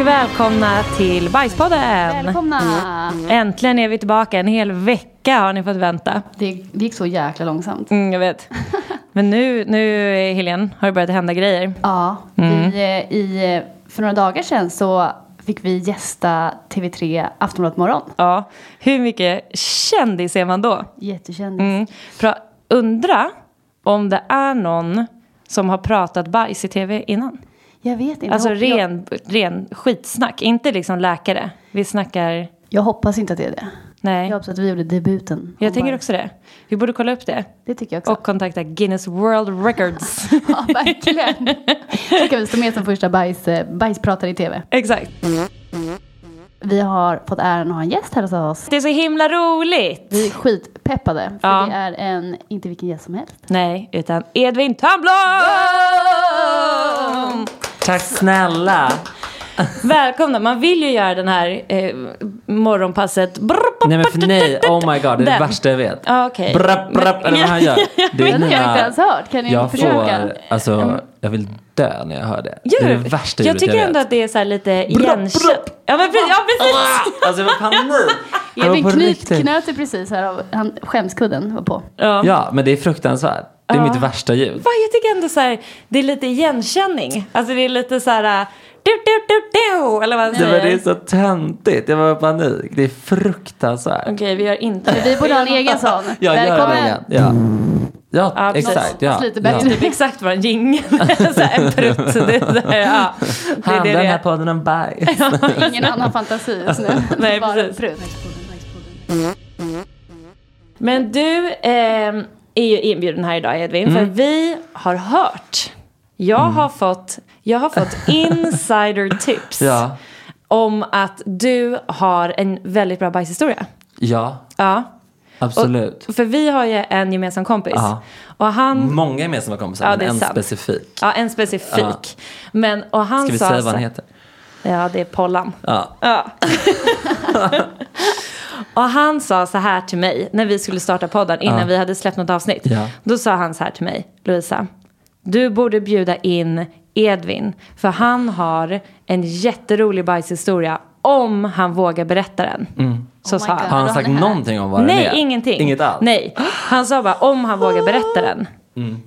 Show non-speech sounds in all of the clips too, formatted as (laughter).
och välkomna till Bajspodden! Välkomna! Äntligen är vi tillbaka. En hel vecka har ni fått vänta. Det, det gick så jäkla långsamt. Mm, jag vet. Men nu, nu Helene, har det börjat hända grejer. Ja, Mm. vi, eh, i, för några dagar sedan så fick vi gästa TV3 Aftonbladet morgon. Ja. Hur mycket kändis är man då? Jättekändis. Mm. För undra om det är någon som har pratat bajs i tv innan. Jag vet inte. Alltså jag, hop- ren, ren skitsnack, inte liksom läkare. Vi snackar, jag, jag hoppas inte att det är det. nej. Jag hoppas att vi gjorde debuten. Jag tänker bajs. också det. Vi borde kolla upp det. Det tycker jag också. Och kontakta Guinness World Records. (laughs) ja, verkligen. Så kan vi stå med som första bajs, eh, bajspratare i TV. Exakt. Vi har fått äran att ha en gäst här hos oss. Det är så himla roligt. Vi är skitpeppade. För Ja. det är en, inte vilken gäst som helst. Nej, utan Edvin Törnblom! Tack snälla. Välkomna. Man vill ju göra den här eh, morgonpasset. Nej men för nej, oh my god, det är det värsta jag vet. Ja, okej. Brapp, brapp, eller vad han gör. (laughs) Det är Den har jag inte ens hört. Kan ni jag försöka? får, alltså, jag vill dö när jag hör det. Gör det är det värsta Jag tycker jag ändå vet. att det är så här lite igenkänt. Ja, men precis. Ja, precis. Alltså jag var panik. Jag var Edvin knöt sig precis här av han, skämskudden var på. Ja. Ja, men det är fruktansvärt. Det är mitt värsta ljud. Fan, jag tycker ändå så här, det är lite igenkänning. Alltså det är lite så här, du, du, du, du, eller vad man Det, säger. men det är så töntigt. Jag var i panik. Det är fruktansvärt. Okej, vi gör inte det. Vi borde ha en (laughs) egen sån. Jag gör det Välkommen. Ja, ja, Ja, exakt. Ja. Lite ja. bättre. Typ exakt vad en jingel (laughs) En prutt. Det, ja. det, Handlar det, den här det. podden om bajs? (laughs) Ingen annan fantasi just nu. Nej, Bara precis. Frun. Men du ehm, är ju inbjuden här idag Edvin. För vi har hört. Jag har fått, jag har fått (laughs) insider tips. Ja. Om att du har en väldigt bra bajshistoria. Ja, Ja. absolut. För vi har ju en gemensam kompis. Ja. Och han, Många gemensamma kompisar, Ja, men en sant. specifik. ja en specifik. Ja. Men, och han Ska vi säga vad han heter? Ja, det är Pollan. Ja. Ja. (laughs) (laughs) och han sa så här till mig när vi skulle starta podden innan Ja. vi hade släppt något avsnitt. Ja. Då sa han så här till mig, Louisa. Du borde bjuda in Edvin. För han har en jätterolig bajshistoria om han vågar berätta den. Så Oh my sa God. han. Har han sagt någonting om vad den Nej, är? ingenting. Inget alls? Nej, han sa bara om han vågar berätta den.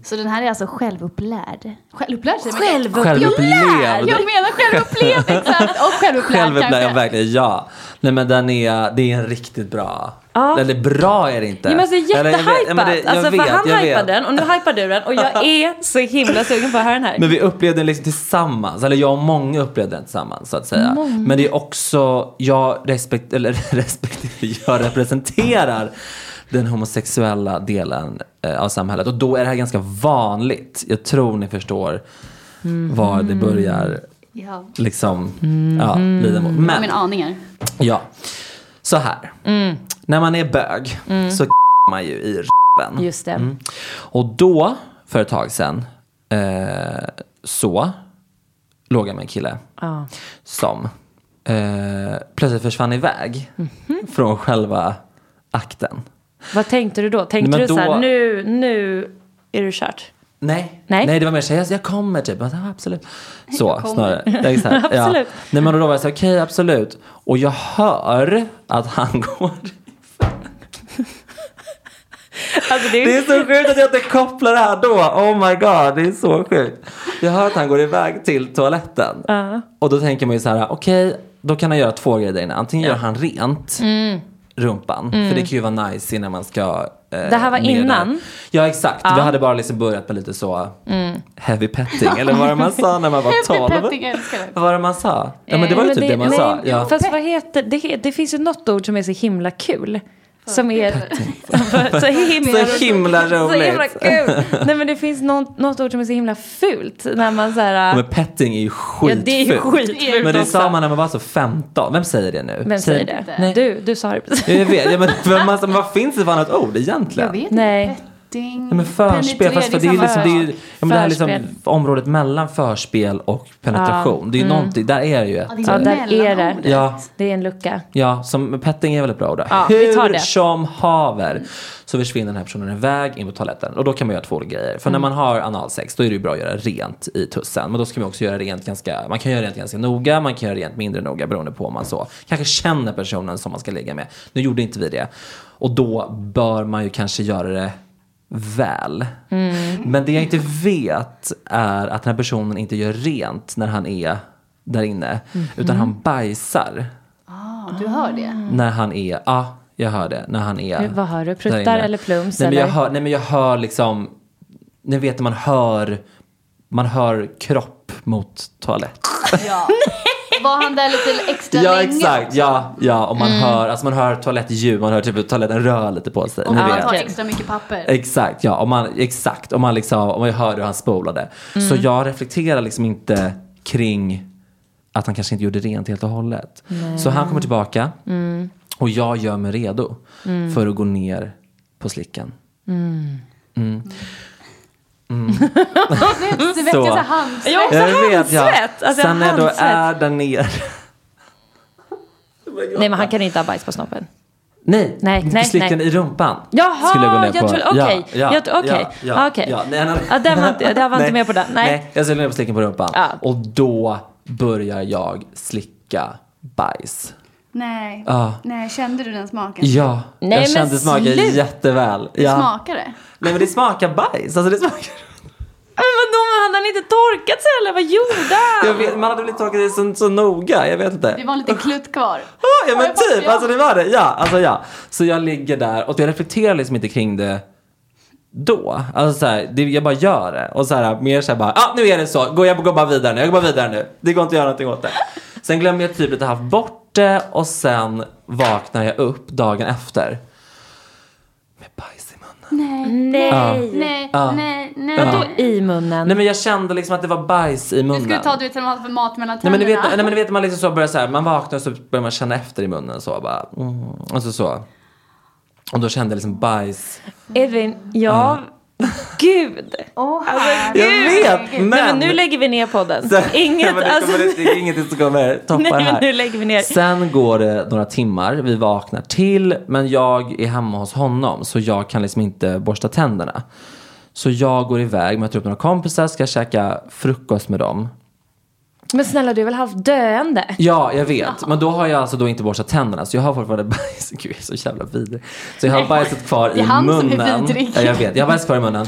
Så den här är alltså självupplärd? Självupplärd säger? Självupplärd. Självupplevd. Jag menar självupplevd, exakt. Och självupplärd Självupplevd, ja kanske. verkligen, ja. Nej men den är, det är en riktigt bra. Ja. Eller bra är det inte. Ja, men alltså jättehypat. alltså, vet, för han hypade den och nu hypar du den och jag (laughs) är så himla sugen på att höra den här. Men vi upplevde den liksom tillsammans, eller jag och många upplevde den tillsammans så att säga. Men det är också, jag respekt, eller (laughs) respekterar, jag representerar den homosexuella delen eh, av samhället. Och då är det här ganska vanligt. Jag tror ni förstår var det börjar Ja. liksom, ja, lida mot. Men, mina aningar. ja. Så här. Mm. När man är bög så (laughs) man ju i r***en. Just det. Mm. Och då, för ett tag sedan, eh, så låg jag med en kille Ja. som eh, plötsligt försvann iväg Mhm. från själva akten. Vad tänkte du då? Tänkte Men du så här, då- nu, nu är du kört? Nej. Nej. det var mer så jag, jag kommer typ. Bara, absolut. (laughs) Så kommer. snarare. Exakt. (laughs) Absolut. Ja. Nej, men då var jag så okej absolut. Och jag hör att han (laughs) går. Alltså, det Det är så sjukt att jag inte kopplar det här då. Oh my god, det är så sjukt. Jag hör att han går iväg till toaletten. Och då tänker man ju så här, okej, då kan han göra två grejer där inne. Antingen gör han rent rumpan, för det kan ju vara nice innan man ska eh, Mm. Det här var ner där. innan? Ja, exakt. Vi hade bara liksom börjat med lite så heavy petting, eller vad det man sa när man var (laughs) 12? Petting, jag älskar det. Vad var det man sa? Ja, men det var ju Men typ det, man nej, sa. Ja. Fast vad heter det? Det finns ju något ord som är så himla kul. Som är (laughs) så himla, Så himla så himla roligt. kul. Nej men det finns något, något ord som är så himla fult. När man så här, Men petting är ju ja skitfult. det är ju skitfult Men det också. sa man när man var så 15. Vem säger det nu? Vem säger det? Nej. Du, du sa det precis. Jag vet, ja, men, men, man, men vad finns det för annat ord egentligen? Jag vet inte. Nej. Petting. Ja, men förspel, fast det är ju liksom, det är ja, men det här är liksom området mellan förspel och penetration. Det är ju någonting, där är det ju ett. Ja, Ja, där är det. Ja, Det är en lucka. ja som, petting är väldigt bra ord. Ja, vi tar Hur det. som haver så försvinner den här personen iväg in på toaletten. Och då kan man göra två grejer. För Mm. när man har analsex då är det ju bra att göra rent i tussen. Men då ska man också göra rent ganska, man kan göra rent ganska noga, man kan göra rent mindre noga beroende på om man så kanske känner personen som man ska ligga med. Nu gjorde inte vi det. Och då bör man ju kanske göra det väl. Mm. Men det jag inte vet är att den här personen inte gör rent när han är där inne. Mm. Utan han bajsar Ah, du hör det? när han är, ja jag hör det, när han är Hur- vad hör du? Pruttar eller plums, Nej men, jag hör, nej men jag hör liksom, ni vet när man hör, man hör kropp mot toalett. Ja. (laughs) (laughs) Var han där lite extra Ja länge? exakt, ja, ja och man hör, alltså man hör toalettljud, man hör typ toaletten rör lite på sig. Och han tar extra mycket papper. Exakt, ja. Om man, exakt, om man liksom, om man hör hur han spolade. Så jag reflekterar liksom inte kring att han kanske inte gjorde rent helt och hållet. Så han kommer tillbaka och jag gör mig redo för att gå ner på slicken. Du (laughs) så här handsvett. Jag har också Jag vet, ja. handsvett. Alltså, jag Sen har när jag då är där nere. Nej men han kan inte ha bajs på snoppen. Nej, Nej, nej, slicken nej. i rumpan. Jaha, skulle jag gå ner jag på. okej. Jag tro- okej. Ja, Okej. ja, nej, nej. Ja, den var inte- jag var inte med på den. Nej. jag skulle ner på slicken på rumpan. Ja. Och då börjar jag slicka bajs. Nej. Ja. Nej, kände du den smaken? Ja, Nej, jag kände smaken sluta. jätteväl. Ja. smakar det? Nej men det smakar bajs. Alltså det smakar... Men vadå, men hade han inte torkat sig eller vad gjorde han? Jag vet, man hade väl inte tagit det så, så noga, jag vet inte. Det var en liten klutt kvar. Ja, ja men fått- typ, ja. alltså det var det. Ja, alltså ja. Så jag ligger där och jag reflekterar liksom inte kring det då. Alltså så här, det, jag bara gör det. Och så här, mer så här bara, ah, nu är det så, gå, jag går bara vidare nu, jag går bara vidare nu. Det går inte att göra någonting åt det. Sen glömmer jag typ att jag haft bort det och sen vaknar jag upp dagen efter. Med bajs i munnen. Nej, Nej. nej, Ja. nej, nej. Ja. Vadå i munnen? Nej men jag kände liksom att det var bajs i munnen. Du skulle ta du vet, när man hade för mat mellan Nej tänderna. men, du vet, nej men du vet man liksom så börjar så här, man vaknar och så börjar man känna efter i munnen så bara, mm, och så så. Och då kände jag liksom bajs. Edvin, ja. Gud. Åh, Jag vet, men. Nej men nu lägger vi ner podden. Sen- Inget, (laughs) det, alltså. kommer, det ingenting som kommer toppa (laughs) Nej här. nu lägger vi ner. Sen går det några timmar, vi vaknar till, men jag är hemma hos honom så jag kan liksom inte borsta tänderna. Så jag går iväg, möter upp några kompisar, ska käka frukost med dem. Men snälla du är väl halvt döende? Ja, jag vet. Men då har jag alltså då inte borstat tänderna så jag har fortfarande (laughs) bajs. Gud, jag är så jävla vidrig. Så jag har bajset kvar Det är i han som är munnen. vidrig. Ja, jag vet. Jag har bajs kvar i munnen.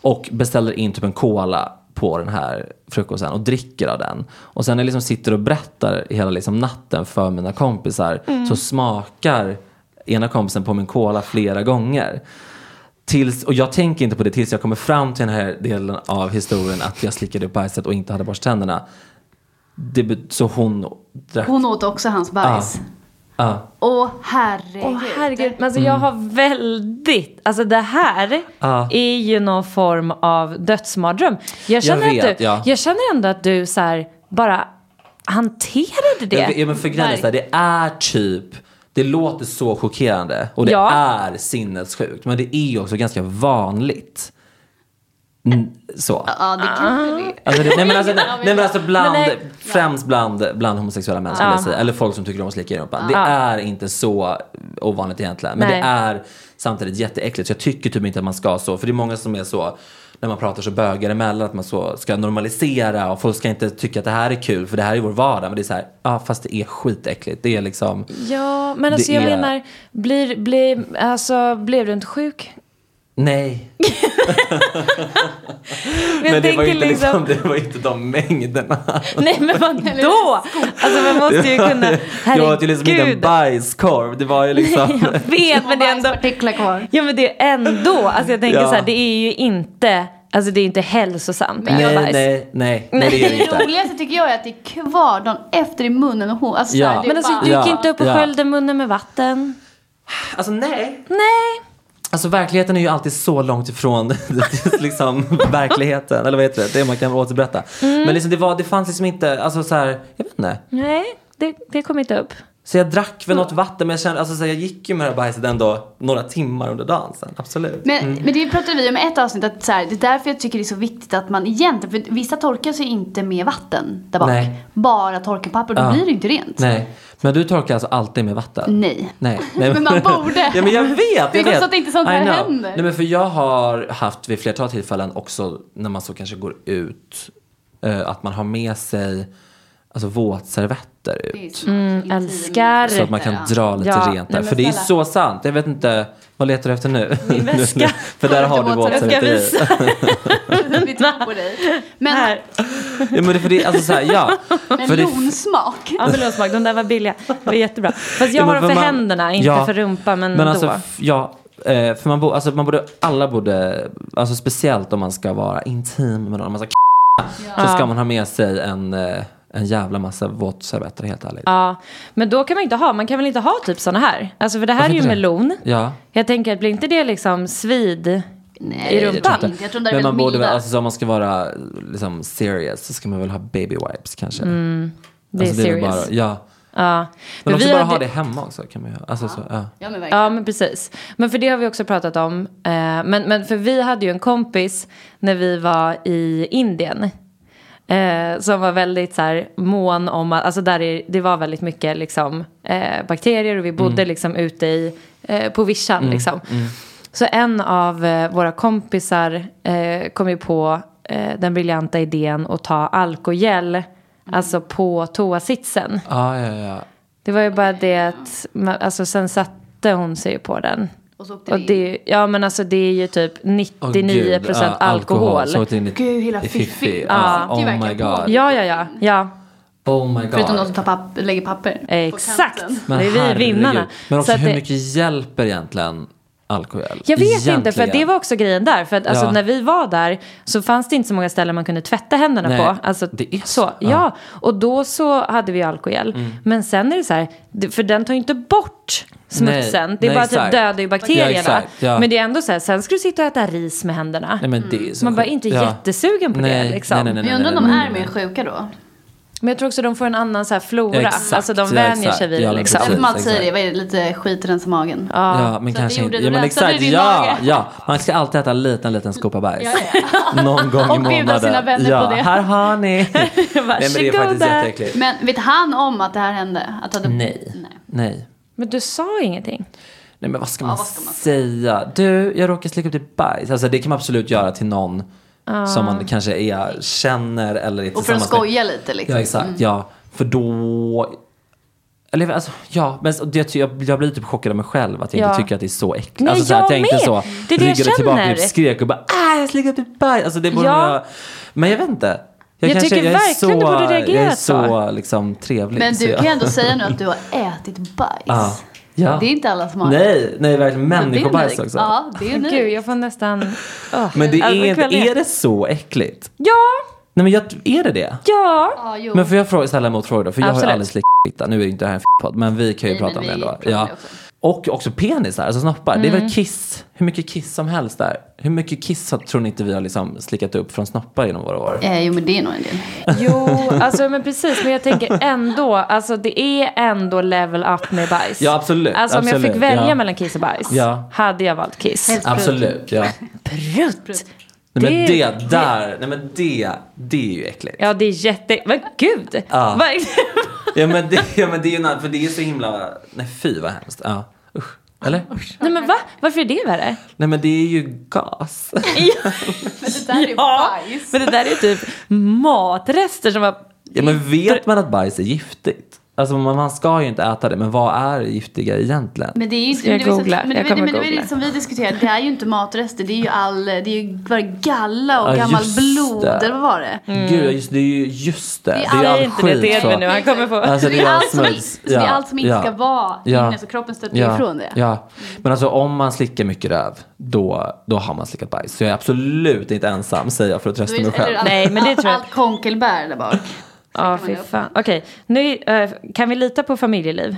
Och beställer in typ en cola på den här frukosten och dricker av den. Och sen när jag liksom sitter och berättar hela liksom natten för mina kompisar Mm. så smakar ena kompisen på min cola flera gånger. Tills, och jag tänker inte på det tills jag kommer fram till den här delen av historien att jag slickade upp bajset och inte hade borstat tänderna. Det, så hon drack Hon åt också hans bajs. Ja. Åh herregud. Åh herregud, men alltså jag har väldigt, alltså det här Mm. Ja. är ju någon form av dödsmardröm. Jag känner, vet, att du, ja. jag känner ändå att du så här bara hanterade det. Ja, men för grejen det är typ, det låter så chockerande och det Ja. är sinnessjukt. Men det är ju också ganska vanligt. Mm, så. Ja, det kan ju det. Alltså, det, nej men alltså, nej, nej, men alltså bland, Men nej. främst bland, bland homosexuella män skulle jag säga. Eller folk som tycker om att slicka i rumpan. Det är inte så ovanligt egentligen. Men Nej. det är samtidigt jätteäckligt. Så jag tycker typ inte att man ska så. För det är många som är så när man pratar så bögar emellan att man så ska normalisera och folk ska inte tycka att det här är kul för det här är vår vardag. Men det är så här, ja fast det är skitäckligt. Det är liksom, Ja, men alltså Det jag är- menar, blir, blir, alltså, blev du inte sjuk? nej. (laughs) (laughs) Men, Men det var, inte liksom, det var inte de mängderna. (laughs) Nej men vadå? Alltså man måste ju kunna, Jag åt ju liksom inte en herregud. bajskorv. Det var ju liksom... (laughs) Jag vet men det är ändå, kvar. ja men det är ändå, alltså jag tänker Ja. så här, det är ju inte, alltså det är inte hälsosamt Nej, nej, nej, nej, det är det Det inte. roligaste tycker jag är att det är kvar dagen efter i munnen och hon. Alltså, Ja. så här, det är Men alltså bara- du gick Ja, inte upp och ja. sköljde munnen med vatten? Alltså nej. Nej. Alltså verkligheten är ju alltid så långt ifrån (laughs) liksom, verkligheten. Eller vad heter det? Det man kan återberätta. Mm. Men liksom, det, var, det fanns liksom inte, alltså så här, jag vet inte. Nej, det, det kom inte upp. Så jag drack väl något vatten men jag kände, alltså så här, jag gick ju med det här bajset ändå några timmar under dagen sen. Absolut. Men, men det pratade vi om i ett avsnitt, att så här, det är därför jag tycker det är så viktigt att man egentligen, för vissa torkar sig inte med vatten där bak. Nej. Bara torkpapper, då Ja. blir det inte rent. Nej. Men du torkar alltså alltid med vatten? Nej. Nej. (laughs) Nej. Men man borde. ja men jag vet, jag Det är vet. konstigt att inte sånt här händer. Nej men för jag har haft vid flertal tillfällen också när man så kanske går ut eh, att man har med sig alltså våtservetter ut. så Mm, älskar. Så att man kan dra lite Ja, rent nej, där. men För det är så sant. Jag vet inte, vad letar du efter nu? Min (laughs) väska. för där har du Jag ska våtservetter i. visa. (laughs) (laughs) Vi tror på dig. Men Här. Ja men det, för det, alltså så här, ja. med För det, lonsmak. Ambulansmak, de där var billiga. Det var jättebra. Fast jag Ja, har dem för man- händerna, inte ja, för rumpan. Men, Men alltså, ja. eh, För man, bo, alltså, man borde, alla borde, alltså speciellt om man ska vara intim med någon, om man ska så ska man ha med sig en, eh, en jävla massa våtservetter helt ärligt. Ja, men då kan man inte ha, man kan väl inte ha typ såna här? Alltså för det här Varför är ju det? melon. Ja. Jag tänker att blir inte det liksom svid Nej, i rumpan? jag tror inte. Jag tror de där är Men man borde väl, alltså, om man ska vara liksom serious så ska man väl ha baby wipes kanske. Mm, det är alltså, väl serious. Bara, ja. Ja. Men För också vi bara hade- ha det hemma också kan man ju. Alltså, så, ja. Ja men verkligen. Ja, men precis. Men för det har vi också pratat om. Eh, men, men för vi hade ju en kompis när vi var i Indien. Eh, som var väldigt så här mån om att, alltså där är, det var väldigt mycket liksom eh, bakterier och vi bodde liksom ute i, eh, på vischan liksom. Så en av eh, våra kompisar eh, kom ju på eh, den briljanta idén att ta alkogel, alltså på toasitsen. Ja, ja, ja. Det var ju bara det att, alltså sen satte hon sig på den. Och så åkte Och det in. det, ja men alltså det är ju typ Åh, 99% gud. Ja, alkohol. Så åkte in i, Gud, hela fiffi. Ja. Är Oh my god. Ja, ja, ja. ja. Oh my god. Förutom de som tar papp, lägger papper Exakt. Men det är vi vinnarna. Men också hur det- mycket hjälper egentligen alkohol? Jag vet inte, för Egentligen. det var också grejen där. För att alltså, Ja. när vi var där så fanns det inte så många ställen man kunde tvätta händerna Nej, på. Alltså, det är så. så. Ja. Ja. och då så hade vi alkogel. Men sen är det så här, för den tar ju inte bort smutsen. Nej, det är nej, bara exakt. typ dödar ju bakterierna. Ja, exakt, ja. Men det är ändå så här, sen ska du sitta och äta ris med händerna. Nej, men det är så Man bara inte Ja. jättesugen på Nej, det. Liksom. nej, nej, nej, Men jag undrar om de är mer sjuka då? Men jag tror också de får en annan så här flora. Ja, exakt. alltså de Ja, vänjer exakt. sig vid Ja, liksom. precis. Man säger det, vad är det, lite skit rensa magen. Ja, men Så kanske inte. Ja, men exakt. Ja, mage. ja. Man ska alltid äta en liten, liten skopa bajs. (laughs) Någon gång i Och månaden. bjuda sina vänner ja, på det. här har ni. (laughs) Nej, men det är faktiskt Varsågoda. jätteäckligt. Men vet han om att det här hände? Att hade... Nej. Nej. Nej. Men du sa ingenting. Nej men vad ska Ja, man vad ska man säga? Du, jag råkar slicka upp ditt bajs. Alltså det kan man absolut göra till någon som man kanske är, känner eller är Och för att tillsammans med. skoja lite liksom. Ja exakt, ja. För då... Eller alltså, ja, men det, jag, jag blir typ chockad av mig själv att jag Ja. inte tycker att det är så äckligt. Nej, alltså, så här, jag att jag inte med. så Det är det jag ryggade tillbaka känner. och typ skrek och bara ah, jag slickade upp ditt bajs. Alltså det borde Ja. jag... Men jag vet inte. Jag, Jag tycker jag är verkligen så, du borde Jag är så liksom trevlig. Men du jag- kan ju ändå säga nu att du (laughs) har ätit bajs. Ja. Ja. Det är inte alla som har Nej, nej verkligen Så det är människobajs också. Ja, det är. Gud, jag får nästan... Åh. Men det Alltså, är, kvalitet. är det så äckligt? Ja, Nej men jag, är det det? ja. Jo. Men får jag fråga, ställa en motfråga då? För jag har ju Absolut. aldrig slickat fitta. Nu är ju inte det här en podd men vi kan ju Nej, prata om det ändå. Ja. det också. Och också penisar, alltså snoppar. Det är Mm. väl kiss, hur mycket kiss som helst där. Hur mycket kiss har- tror ni inte vi har liksom slickat upp från snoppar genom våra år? Eh, jo, men det är nog en del. Jo, alltså men precis. Men jag tänker ändå, alltså det är ändå level up med bajs. Ja, absolut, Alltså om jag absolut, fick välja ja. mellan kiss och bajs, Ja. hade jag valt kiss. Absolut, ja. Prutt! Nej men Det- det, där, nej men det, det är ju äckligt. Ja, det är jätte... Men gud! Ja. Ja men det, ja, men det är ju, för det är så himla, nej fy vad hemskt. Ja. Eller? Nej men va? Varför är det värre? Nej men det är ju gas. (laughs) (laughs) Men det där är ju bajs. Men det där är typ matrester som var... Ja men vet man att bajs är giftigt? Alltså man, man ska ju inte äta det, men vad är giftiga egentligen? Men det är ju inte... Jag men det googla? Men, Jag det, kommer men det googla. det som vi diskuterade. Det är ju inte matrester. Det är ju all... Det är ju bara galla och Ja, gammal blod. det. Eller vad var det? Gud, just, det är ju just det. Det är Det är, all- all inte det skit. till Edvin så- nu, han kommer få... Alltså, det är all allt som, smuts. så det är Ja, allt som inte ja. ska vara Ja. inne, så kroppen stöter Ja, ifrån det. ja. Men alltså om man slickar mycket röv, då, då har man slickat bajs. Så jag är absolut inte ensam, säger jag för att trösta är- mig själv. allt- Nej, men det tror jag- Allt konkelbär där bak. Ja, fy fan. Okej, nu eh, kan vi lita på familjeliv?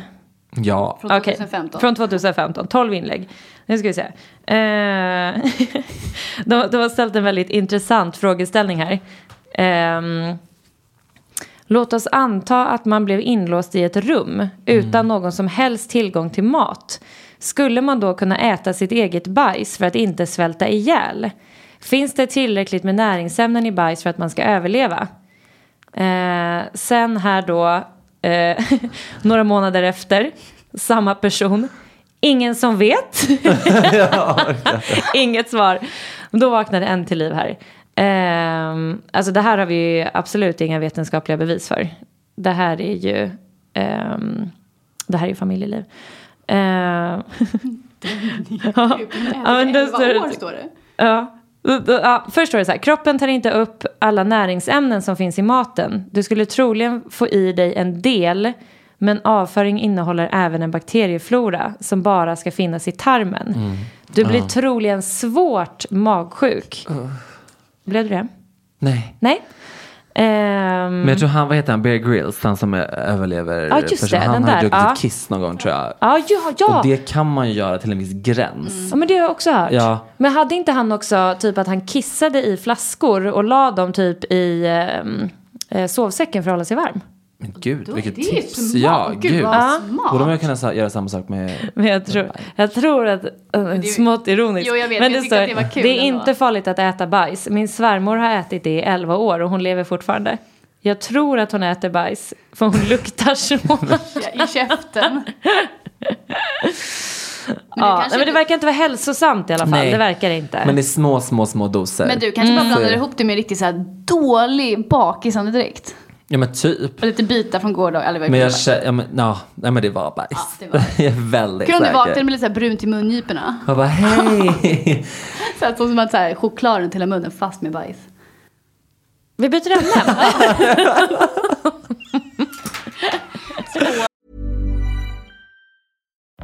Ja. Från Okej, 2015. Från 2015, 12 inlägg. Nu ska vi se. Eh, (laughs) de, de har ställt en väldigt intressant frågeställning här. Ehm, låt oss anta att man blev inlåst i ett rum utan någon som helst tillgång till mat. Skulle man då kunna äta sitt eget bajs för att inte svälta ihjäl? Finns det tillräckligt med näringsämnen i bajs för att man ska överleva? Eh, sen här då, eh, (laughs) några månader efter, samma person. Ingen som vet. (laughs) Inget svar. Då vaknade en till liv här. Ehm, alltså det här har vi ju absolut inga vetenskapliga bevis för. Det här är ju, ehm, det här är familjeliv. Ehm, (laughs) ja, men då står det. Ja. Ja, först står det så här, kroppen tar inte upp alla näringsämnen som finns i maten. Du skulle troligen få i dig en del, men avföring innehåller även en bakterieflora som bara ska finnas i tarmen. Du blir troligen svårt magsjuk. Blev du det? Nej. Nej. Ehm, Men jag tror han, vad heter han, Bear Grylls, han som är, överlever. Ja, just det, Han den har där, druckit ja. ett kiss någon gång tror jag. ja, ja, ja. Och det kan man ju göra till en viss gräns. Ja, men det har jag också hört. Ja. Men hade inte han också typ att han kissade i flaskor och la dem typ i ehm, eh, sovsäcken för att hålla sig varm? Men gud, Då- vilket det är ju tips. Ja, Gud, gud. Ja. Borde man kunna göra samma sak med... Men jag tror, jag tror att, äh, smått ironiskt. Jo, jag vet, men jag det, att det var kul det är ändå. inte farligt att äta bajs. Min svärmor har ätit det i 11 år och hon lever fortfarande. Jag tror att hon äter bajs, för hon luktar så. (laughs) I käften. (laughs) Men, ja, nej, men det verkar inte vara hälsosamt i alla fall. Nej. Det verkar inte. Men i små, små, små doser. men du kanske bara Så är blandar ihop det med riktigt så här dålig bakisandedräkt. Ja men typ. Och lite bitar från gårdagen. Eller vad Men jag känner, ja men, ja, nej men det var bajs. Ja, det var (laughs) jag är väldigt du säker. vaknade med lite så här brunt i mungiporna. Jag bara hej. (laughs) Så att, som att så här, choklad runt hela munnen fast med bajs. Vi byter ämne. (laughs)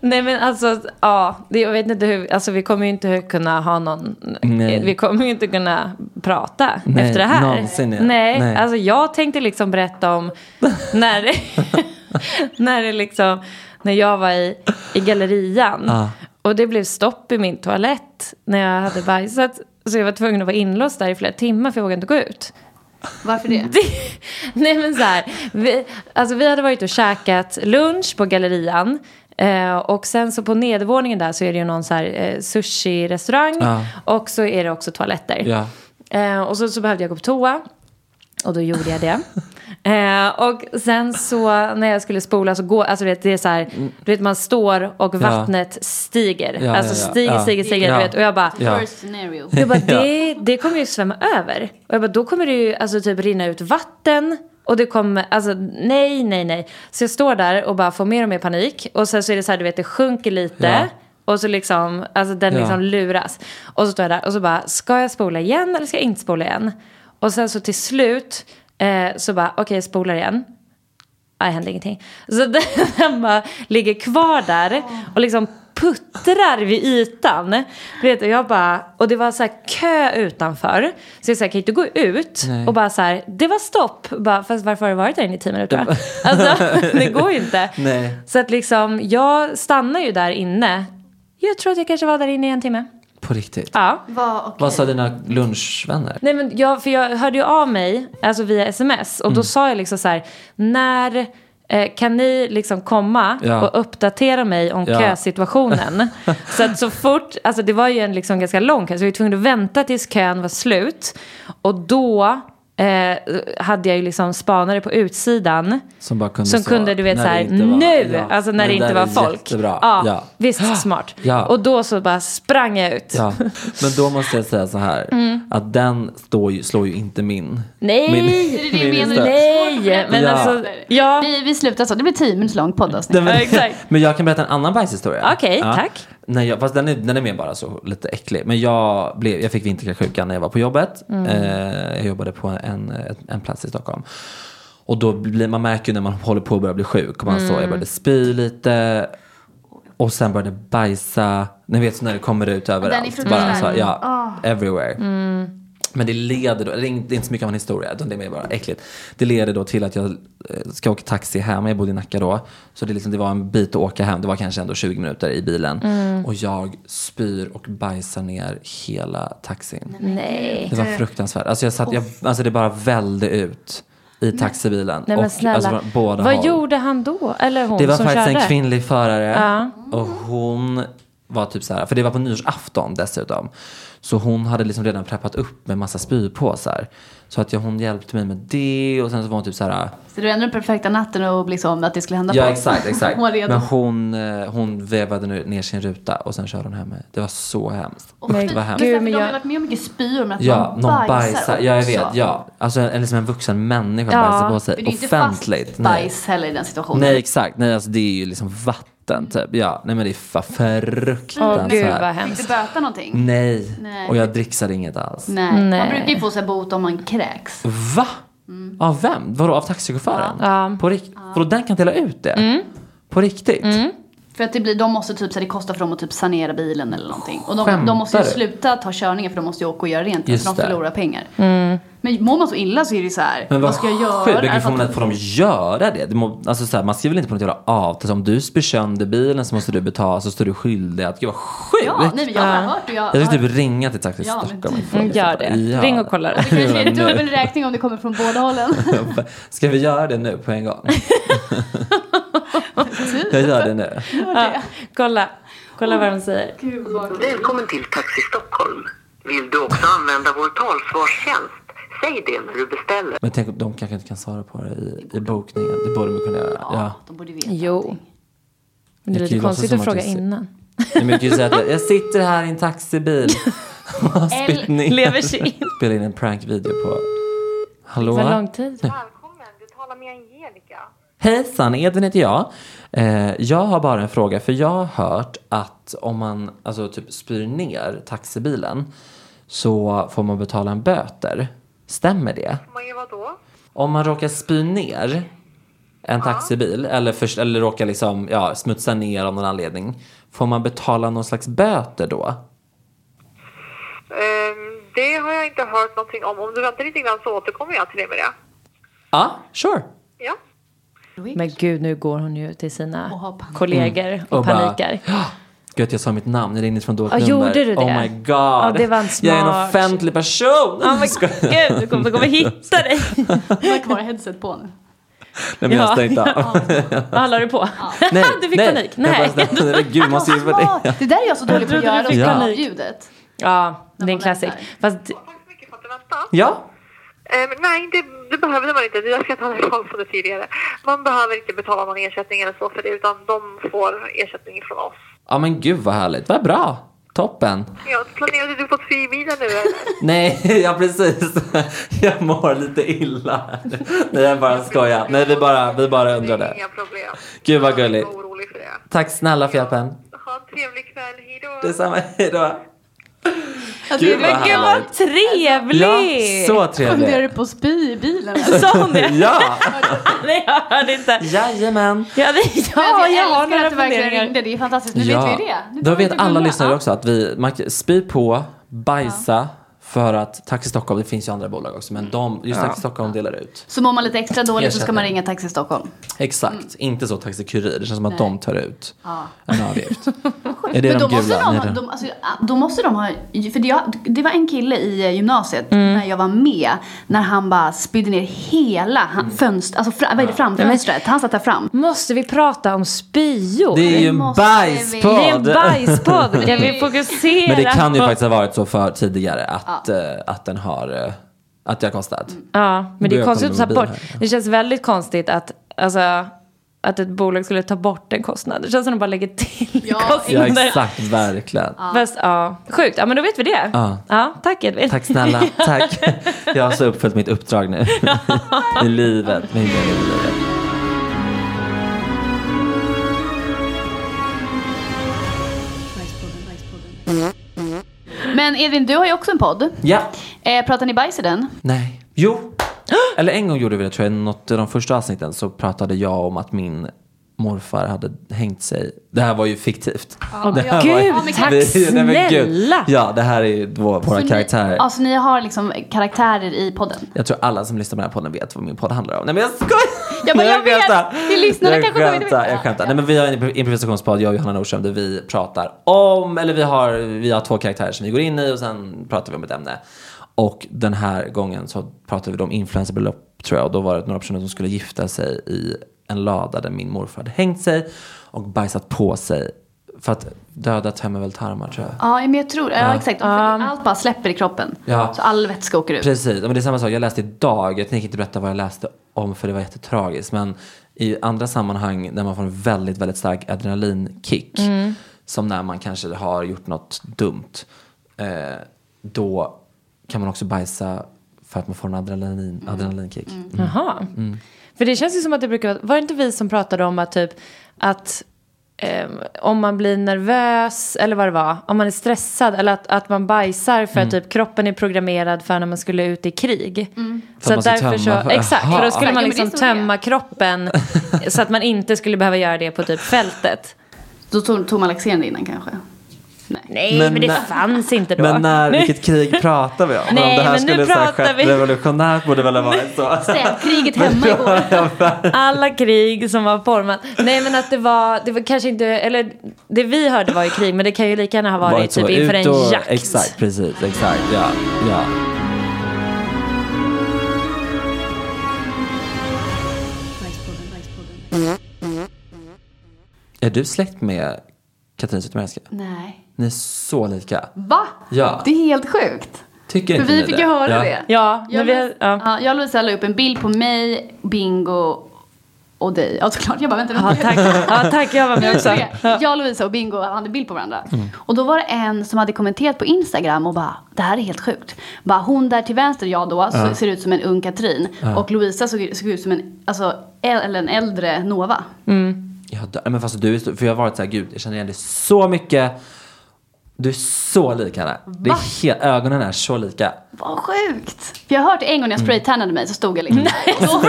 Nej men alltså, ja, jag vet inte hur, alltså vi kommer ju inte kunna ha någon, Nej. vi kommer ju inte kunna prata Nej, efter det här. någonsin, ja. Nej, Nej. alltså jag tänkte liksom berätta om (laughs) när det, (laughs) när det liksom, när jag var i, i gallerian Ja. och det blev stopp i min toalett när jag hade bajsat. Så jag var tvungen att vara inlåst där i flera timmar för jag vågade inte gå ut. Varför det? (laughs) Det, nej men så här, vi, alltså vi hade varit och käkat lunch på gallerian. Eh, och sen så på nedervåningen där så är det ju någon så här eh, sushi-restaurang. Ja. Och så är det också toaletter. Ja. Eh, och så, så behövde jag gå på toa. Och då gjorde jag det. (laughs) Eh, och sen så när jag skulle spola så går, alltså du vet, det är så här, du vet man står och vattnet stiger. Ja, alltså ja, ja. stiger, Ja. stiger, stiger. Ja. Du vet, och jag bara, Ja. (laughs) Jag bara, det, det kommer ju svämma över. Och jag bara, då kommer det ju alltså, typ rinna ut vatten. Och det kommer, alltså nej, nej, nej. Så jag står där och bara får mer och mer panik. Och sen så är det så här, du vet, det sjunker lite. Ja. Och så liksom, alltså den Ja. liksom luras. Och så står jag där och så bara, ska jag spola igen eller ska jag inte spola igen? Och sen så till slut eh, så bara, okej jag spolar igen. Nej, hände ingenting. Så den, (laughs) den bara ligger kvar där och liksom puttrar vid ytan. Du vet, och jag bara, och det var så här kö utanför. Så jag här, kan inte gå ut Nej. och bara så här, det var stopp. Bara, fast varför har du varit där inne i tio minuter? (laughs) Alltså, det går ju inte. Nej. Så att liksom, jag stannar ju där inne. Jag tror att jag kanske var där inne i en timme. På riktigt. Ja. Vad, okej. Vad sa dina lunchvänner? Nej men jag, för jag hörde ju av mig, alltså via sms. Och då Mm. sa jag liksom så här, när eh, kan ni liksom komma Ja. och uppdatera mig om Ja. kösituationen? (laughs) så att så fort, alltså det var ju en liksom ganska lång kö, så jag var tvungen att vänta tills kön var slut. Och då eh, hade jag ju liksom spanare på utsidan. Som bara kunde Som stå kunde du vet när så det här, inte var- nu, ja. alltså när det inte var folk. Jättebra. Ja, Ja. visst (gasps) smart. Ja. Och då så bara sprang jag ut. Ja, (laughs) men då måste jag säga så här. Att den står ju, slår ju inte min. Mm. Nej, min, det min nej, men Ja. alltså, ja. Vi, vi slutar så. Det blir tio minuters långt poddavsnitt. Men, Ja, exakt. (laughs) men jag kan berätta en annan bajshistoria. Okej, tack. Nej, jag, fast den är, den är mer bara så lite äcklig. Men jag, blev, jag fick vinterkräksjuka när jag var på jobbet. Mm. Eh, jag jobbade på en, en, plats i Stockholm. Och då blir man märker ju när man håller på att börja bli sjuk. Och man så, Mm. jag började spy lite. Och sen började bajsa. Ni vet så när det kommer ut överallt. Bara så, ja, everywhere. Mm. Men det leder då, det är inte så mycket av en historia, utan det är mer bara äckligt. Det leder då till att jag eh, ska åka taxi hem, jag bodde i Nacka då. Så det, liksom, det var en bit att åka hem, det var kanske ändå 20 minuter i bilen. Mm. Och jag spyr och bajsar ner hela taxin. Nej. Det var fruktansvärt. Alltså, jag satt, jag, alltså det bara välde ut i taxibilen. Nej men och. Alltså, båda Vad håll. gjorde han då? Eller hon Det var som faktiskt körde? en kvinnlig förare. Ja. Och hon var typ så här, för det var på nyårsafton dessutom. Så hon hade liksom redan preppat upp med massa spypåsar. Så att jag, hon hjälpte mig med det och sen så var hon typ så här. Så det var ändå den perfekta natten och liksom att det skulle hända Ja på. exakt, (laughs) exakt. Hon. Men hon, eh, hon vevade nu ner sin ruta och sen körde hon hem mig. Det var så hemskt. Usch, det var hemskt. Gud, Men men de har jag- varit med om mycket spyor, men att Ja, någon, någon bajsar. bajsar Ja, jag vet. Ja. Alltså en, liksom en vuxen människa Ja. bajsar på sig det är inte offentligt. fast bajs heller i den situationen. Nej, exakt. Nej, alltså det är ju liksom vatten typ. Ja, nej men det är fruktansvärt. Åh gud vad Fick hemskt. du böta någonting? Nej. Nej. och jag dricksade inget alls. Nej. Man Nej. brukar ju få sig bot om man kräks. Va? Av vem? Vadå, av taxichauffören? Ja. På rikt- Vadå, den kan dela ut det? På riktigt? För att det blir, de måste typ, så det kostar för dem att typ sanera bilen eller någonting. Och de, de måste ju sluta ta körningen för de måste ju åka och göra rent. Just för de det. förlorar pengar. Men mår man så illa så är det så här, Men vad ska jag göra? sjukt, vilken Alltså, får man, får de göra det? det må, alltså så här, man skriver väl inte på något jävla avtal. Om du spyr sönder bilen så måste du betala så står du skyldig att, gud vad sjukt! Ja, nej men jag har hört och jag... jag ska typ ringa till Taxi Ja, Stockholm. typ. Mm, Gör det. Ja. Ring och kolla. Det kanske är en dubbel räkning om det kommer från båda hållen. (laughs) Ska vi göra det nu på en gång? jag gör det nu. Ja, kolla. Kolla vad de säger. Välkommen till Taxi Stockholm. Vill du också använda vår talsvarstjänst? Säg det när du beställer. Men tänk, de kanske inte kan svara på det i, i bokningen. Det borde de kunna göra. Ja. De borde veta Jo. allting. Men det är lite konstigt att att fråga innan. Nej, men kan ju säga att jag, sitter här i en taxibil (laughs) och har spytt ner. Lever sig in. (laughs) Spelar in en prankvideo på... Hallå? För lång tid. Välkommen, du talar med Angelica. Hejsan, Edvin heter jag. Eh, jag har bara en fråga, för jag har hört att om man alltså, typ spyr ner taxibilen så får man betala en böter. Stämmer det? Man gör vad då? Om man råkar spy ner en taxibil eller, först, eller råkar liksom, ja, smutsa ner av någon anledning, får man betala någon slags böter då? Ehm, det har jag inte hört någonting om. Om du väntar lite grann så återkommer jag till dig med det. Ja, sure. Ja. Men gud, nu går hon ju till sina Och kollegor och, Och bara- panikar. Gud, jag sa mitt namn, jag ringde från dolt Ja, nummer. gjorde du det? Oh my god. Ja, det var en Jag är en smart- offentlig person. Ja men gud, du kommer, kommer hitta dig. Du har kvar headset på nu. Nej, men jag Ja. stängt av. Vad la du på? Nej, (laughs) du fick nej. panik? Jag Nej. bara, nej, gud, måste ju vara Smart. det. Det där är jag så dålig på att trodde du göra. fick Ja. panik. ljudet. Ja, det är en väntar. Fast. Ja, Ehm, nej, det, det behöver man inte. Jag ska ta det ifrån som det tidigare. Man behöver inte betala någon ersättning eller så för det, utan de får ersättning från oss. Ja men gud vad härligt. Vad bra. Toppen. Ja, planerade du på att bilen nu eller? (laughs) Nej, ja precis. (laughs) Jag mår lite illa. Nej, jag bara skojar. Nej, vi bara, vi bara undrade. inga problem. Gud vad Jag gulligt. inte orolig för det. Tack snälla för hjälpen. Ha en trevlig kväll. Hej då. Detsamma, hejdå. Alltså, Gud, var gud vad trevlig! Ja, så Funderar du trevligt. på att spy i bilen? Sa hon det? Ja, (laughs) Nej, jag hörde inte. jajamän. Ja, det, Men ja jag har älskar några att funderingar. ringde. Det är fantastiskt. Nu vet vi det. Nu Då vet alla lyssnare Ja. också att vi, man spy på, bajsa, för att Taxi Stockholm, det finns ju andra bolag också, men de, just Taxi Stockholm delar ut. Så mår man lite extra dåligt så ska man ringa Taxi Stockholm. Exakt, inte så Taxi Kurir, det känns som att de tar ut Ja. en avgift. (laughs) är det Men då de måste gula? de, de, alltså, då måste de ha, för det, jag, det var en kille i eh, gymnasiet Mm. när jag var med, när han bara spydde ner hela han, fönster, alltså fra, vad är det, framfönstret, han satt där fram. Måste vi prata om spyor? Det är ju en bajspodd! Det är en bajspodd. (laughs) Kan vi fokusera Men det kan ju faktiskt ha varit så för tidigare att, eh, att den har, eh, att det har kostat. Ja, men det är Jag konstigt att ta bort. här. Det känns väldigt konstigt att, alltså, att ett bolag skulle ta bort en kostnad. Det känns som att de bara lägger till Ja, (laughs) Ja kostnader. exakt, verkligen. Fast, ja, sjukt. Ja, men då vet vi det. Ja. tack Edvin. Tack snälla, (laughs) tack. Jag har så uppfyllt mitt uppdrag nu. (laughs) I livet, min del i livet. Men Edvin, du har ju också en podd. Ja. Eh, pratar ni bajs i den? Nej. Jo. (gasps) Eller en gång gjorde vi det tror jag. Något av de första avsnitten så pratade jag om att min morfar hade hängt sig. Det här var ju fiktivt. det här Gud, ju- tack Vi- (laughs) nej, men gud. snälla. Ja, det här är ju vår, våra Så karaktärer. Ni, alltså ni har liksom karaktärer i podden? Jag tror alla som lyssnar på den här podden vet vad min podd handlar om. Nej men jag skojar! Jag bara, Nej, jag vet. skämtar. Det lyssnarna jag kanske inte veta. Jag skämtar. Ja, Nej men vi har en improvisationspodd, jag och Johanna Nordström, där vi pratar om, eller vi har, vi har två karaktärer som vi går in i och sen pratar vi om ett ämne. Och den här gången så pratade vi om influencerbelopp tror jag och då var det några personer som skulle gifta sig i en lada där min morfar hade hängt sig och bajsat på sig. För att döda tömmer väl tarmar tror jag. Ja, men jag tror, ja, exakt. Allt bara släpper i kroppen. Ja. Så all vätska åker ut. Precis, men det är samma sak. Jag läste idag, jag tänker inte berätta vad jag läste om för det var jättetragiskt. Men i andra sammanhang där man får en väldigt, väldigt stark adrenalinkick. Som när man kanske har gjort något dumt. Eh, då kan man också bajsa för att man får en adrenalin, adrenalinkick. Mm. Jaha. För det känns ju som att det brukar vara, var det inte vi som pratade om att typ att ehm, om man blir nervös eller vad det var, om man är stressad eller att, att man bajsar för att typ kroppen är programmerad för när man skulle ut i krig. För att man ska tömma för- exakt, för då skulle Ja, man liksom så är. tömma kroppen så att man inte skulle behöva göra det på typ fältet. Då tog, tog man Leksand innan kanske? Nej, men, Men det när- fanns inte då. Men när, vilket krig pratar vi om? Nej, om det här men nu skulle pratar skett vi- revolutionärt borde väl ha varit så. (laughs) Städkriget (laughs) hemma igår. Alla krig som var format. Nej men att det var, det var kanske inte, eller det vi hörde var ju krig men det kan ju lika gärna ha varit, Varit typ inför en och- jakt. Exakt, precis, exakt, ja, ja. Är du släkt med Katrin Zytomierska? Nej. Ni är så lika. Va? Ja. Det är helt sjukt. Tycker För inte vi ni fick det? ju höra ja. det. Ja, men Jag, vi, ja. ja. jag och Lovisa la upp en bild på mig, Bingo och dig. Ja såklart, jag bara vänta, vänta. Ja, tack. Ja, tack, jag var med också. Tre. Jag, Lovisa och Bingo hade bild på varandra. Mm. Och då var det en som hade kommenterat på Instagram och bara, det här är helt sjukt. Bara, hon där till vänster, jag då, så, ser ut som en ung Katrin. Och Lovisa såg, såg ut som en, alltså, äl- eller en äldre Nova. Jag dör. Men fast du är så, för jag har varit så här, gud jag känner igen dig så mycket. Du är så lik henne. Det är helt, ögonen är så lika. Vad sjukt! För jag har hört en gång när jag Mm. spraytannade mig så stod jag liksom (laughs) och,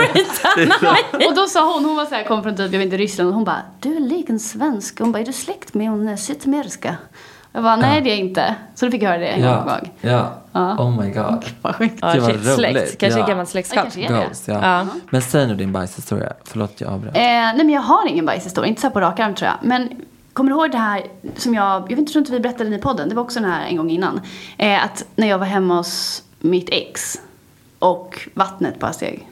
då, och då sa hon, hon var så här, kom från typ, jag vet inte Ryssland och hon bara Du är lik en svensk. Hon bara, är du släkt med hon eh, Zytomierska? Jag bara, nej det är jag inte. Så då fick jag höra det en Ja, gång. ja. Ja. Oh my god. (laughs) Vad sjukt. Ja, Gud, shit, släkt. Kanske Ja. gammalt släktskap. Ghost, ja. Ja. Men säg nu din bajshistoria. Förlåt jag avbröt. Eh, nej men jag har ingen bajshistoria, inte så här på rak arm tror jag. Men kommer du ihåg det här som jag, jag vet inte, tror inte vi berättade den i podden, det var också den här en gång innan. Eh, att när jag var hemma hos mitt ex och vattnet bara steg.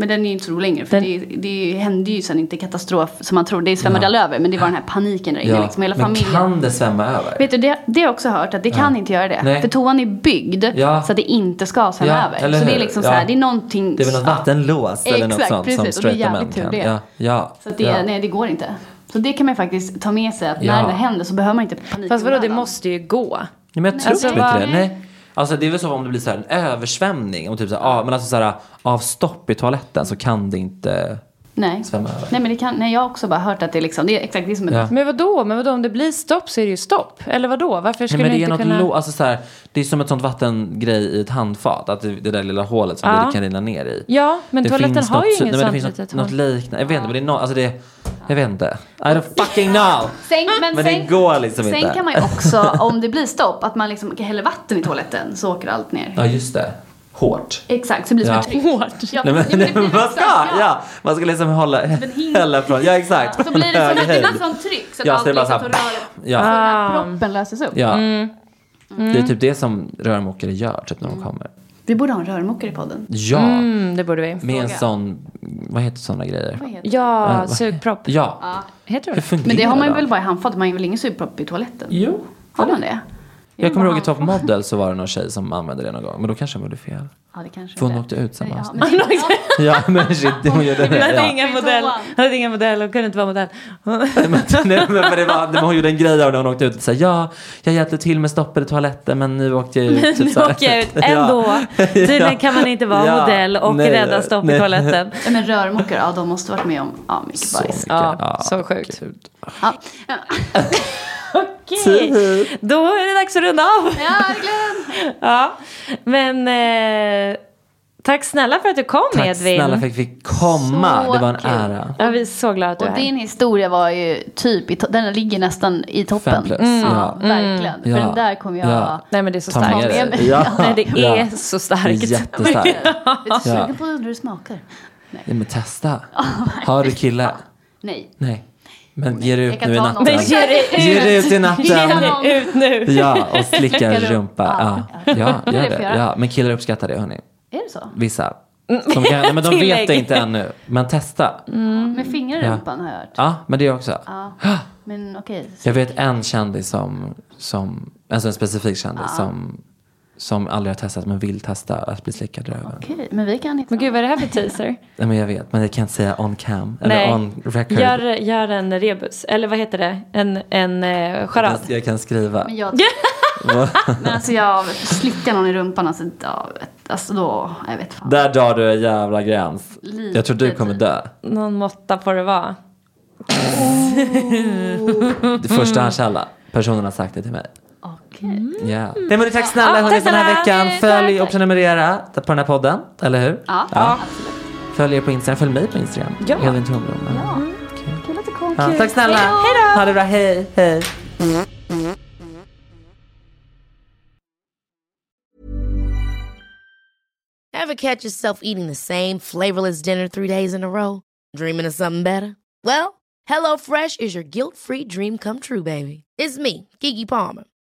Men den är ju inte så rolig längre för Den- det, det hände ju sen inte katastrof som man tror. Det svämmade Ja. över men det var den här paniken där inne Ja. liksom. Hela Men familjen. kan det svämma över? Vet du, det, det har jag också hört att det kan inte göra det. Nej. För toan är byggd Ja. så att det inte ska svämma Ja, över. Så det är liksom så Ja. här, det är någonting. Det är väl något ja. vattenlås eller något sånt precis. som det straighta män kan. det. Ja, ja. Så att det, ja. nej, det går inte. Så det kan man faktiskt ta med sig att Ja. när det händer så behöver man inte panik. Fast vadå, det måste ju gå. Ja, men jag tror Alltså, inte vad- det. Nej. Alltså det är väl så om det blir så här en översvämning. Och typ så här, ah, men alltså så här, av stopp i toaletten så kan det inte Nej. svämma över. Nej men det kan, nej jag har också bara hört att det är liksom, det är exakt det är som ett, Ja. Men vadå? Men vadå, om det blir stopp så är det ju stopp. Eller vadå? Varför Nej, skulle men du det är inte något kunna... lo- alltså så här, Det är som ett sånt vattengrej i ett handfat. Att det, det där lilla hålet som Ja. det kan rinna ner i. Ja, men Det toaletten har ju inget nej, men sånt det finns litet något, något hål. liknande. Jag vet inte, men det är no, alltså det, jag vet inte. I don't fucking know. Sen, men, Men det sen, går liksom sen inte. kan man ju också, om det blir stopp, att man liksom häller vatten i toaletten så åker allt ner. Ja, just det. Hårt. Exakt, så det blir som Ja. ett tryck. Hårt. Ja, Nej, men, ja, men det blir (laughs) man ska, ja. Man ska liksom hålla, hink. hälla från, ja exakt. Så blir det som Hög ett höjd. litet sånt tryck så att Ja, allt det liksom så här, rör, Ja. så Ah. proppen löses upp. Ja. Mm. Det är typ det som rörmokare gör typ när de kommer. Vi borde ha en rörmokare i podden. Ja, Mm, det borde vi. med en sån, vad heter sådana grejer? Heter? Ja, vad- sugpropp. Ja, Heter hur det Men det har man väl bara i handfatet, man har väl ingen sugpropp i toaletten? Jo. Har man det? Jag kommer ihåg i Top Model så var det någon tjej som använde det någon gång. Men då kanske hon gjorde fel. Ja, det kanske För hon är det. åkte ut samma Ja, avsnitt. (laughs) men, (laughs) Ja men shit, hon gjorde Hon det. hade Ja. ingen modell. Hon hade ingen modell och kunde inte vara modell. Nej, men, (laughs) nej, men, det var, men hon gjorde en grej av när hon åkte ut. Och sa, ja, jag hjälpte till med stoppet i toaletten men nu åkte jag ut. Men typ nu så här. åker jag ut Ja. ändå. Tydligen kan man inte vara Ja, modell och nej, rädda stopp nej. i toaletten. Ja, men rörmokare, ja de måste varit med om ja, mycket Så bajs. mycket. Ja, så sjukt. gud. Ja. Okej, då är det dags att runda av. ja, verkligen. (laughs) Ja, men eh, tack snälla för att du kom Tack Edvin. snälla för att vi fick komma. Så det var en kul. ära. Ja, vi är så glada att du är Och här. din historia var ju typ, i den ligger nästan i toppen. Fem plus. Ja, Ja. verkligen. För Ja. den där kommer jag... Ja. Nej men det är så Ta med starkt. Ja. (laughs) Nej det är Ja. så Det starkt. är jättestarkt. (laughs) Jag är sugen Ja. på hur det smakar. Ja, men testa. Har du kille? Nej. Nej. Men ge dig kan nu i natten. Men ge dig ut. Ge dig ut i natten. Ge dig ut nu. Ja, och slicka Slicka rumpa. Ja, Ja. ja gör det. Ja, men killar uppskattar det, hörni. Är det så? Vissa. De, kan, nej, men de vet det inte ännu. Men testa. Med fingrar i Ja. rumpan har jag hört. Ja, men det också. Ja. Men okej. Jag vet en kändis som, som alltså en specifik kändis som, som aldrig har testat men vill testa att bli slickad i röven. Okej, men vi kan inte. Men gud vad är det här för teaser? (laughs) Nej, men jag vet, men jag kan inte säga on cam. Eller Nej. on record. Gör, gör en rebus. Eller vad heter det? En, en eh, charad. jag kan skriva. Men jag, men (laughs) (laughs) alltså jag slickar någon i rumpan, alltså, ja, vet, alltså då, jag vet fan. Där drar du en jävla gräns. Lite jag tror du kommer dö. Någon måtta får det vara. Det första handkälla. Personen har sagt det till mig. Okej. Okay. Mm. Yeah. Mm. Tack snälla ja, den här veckan. Följ och prenumerera på den här podden, eller hur? Ja, ja. absolut. Följ er på Instagram, följ mig på Instagram. Ja. Ja. Mm. Okay. Kul att du kom. Ja, tack snälla. Hej då. Ha det bra, hej, hej. Ever catch yourself eating the same flavorless dinner three days in a row? Dreaming of something better? Well, HelloFresh is your guilt free dream come true baby. It's me, Gigi Palmer.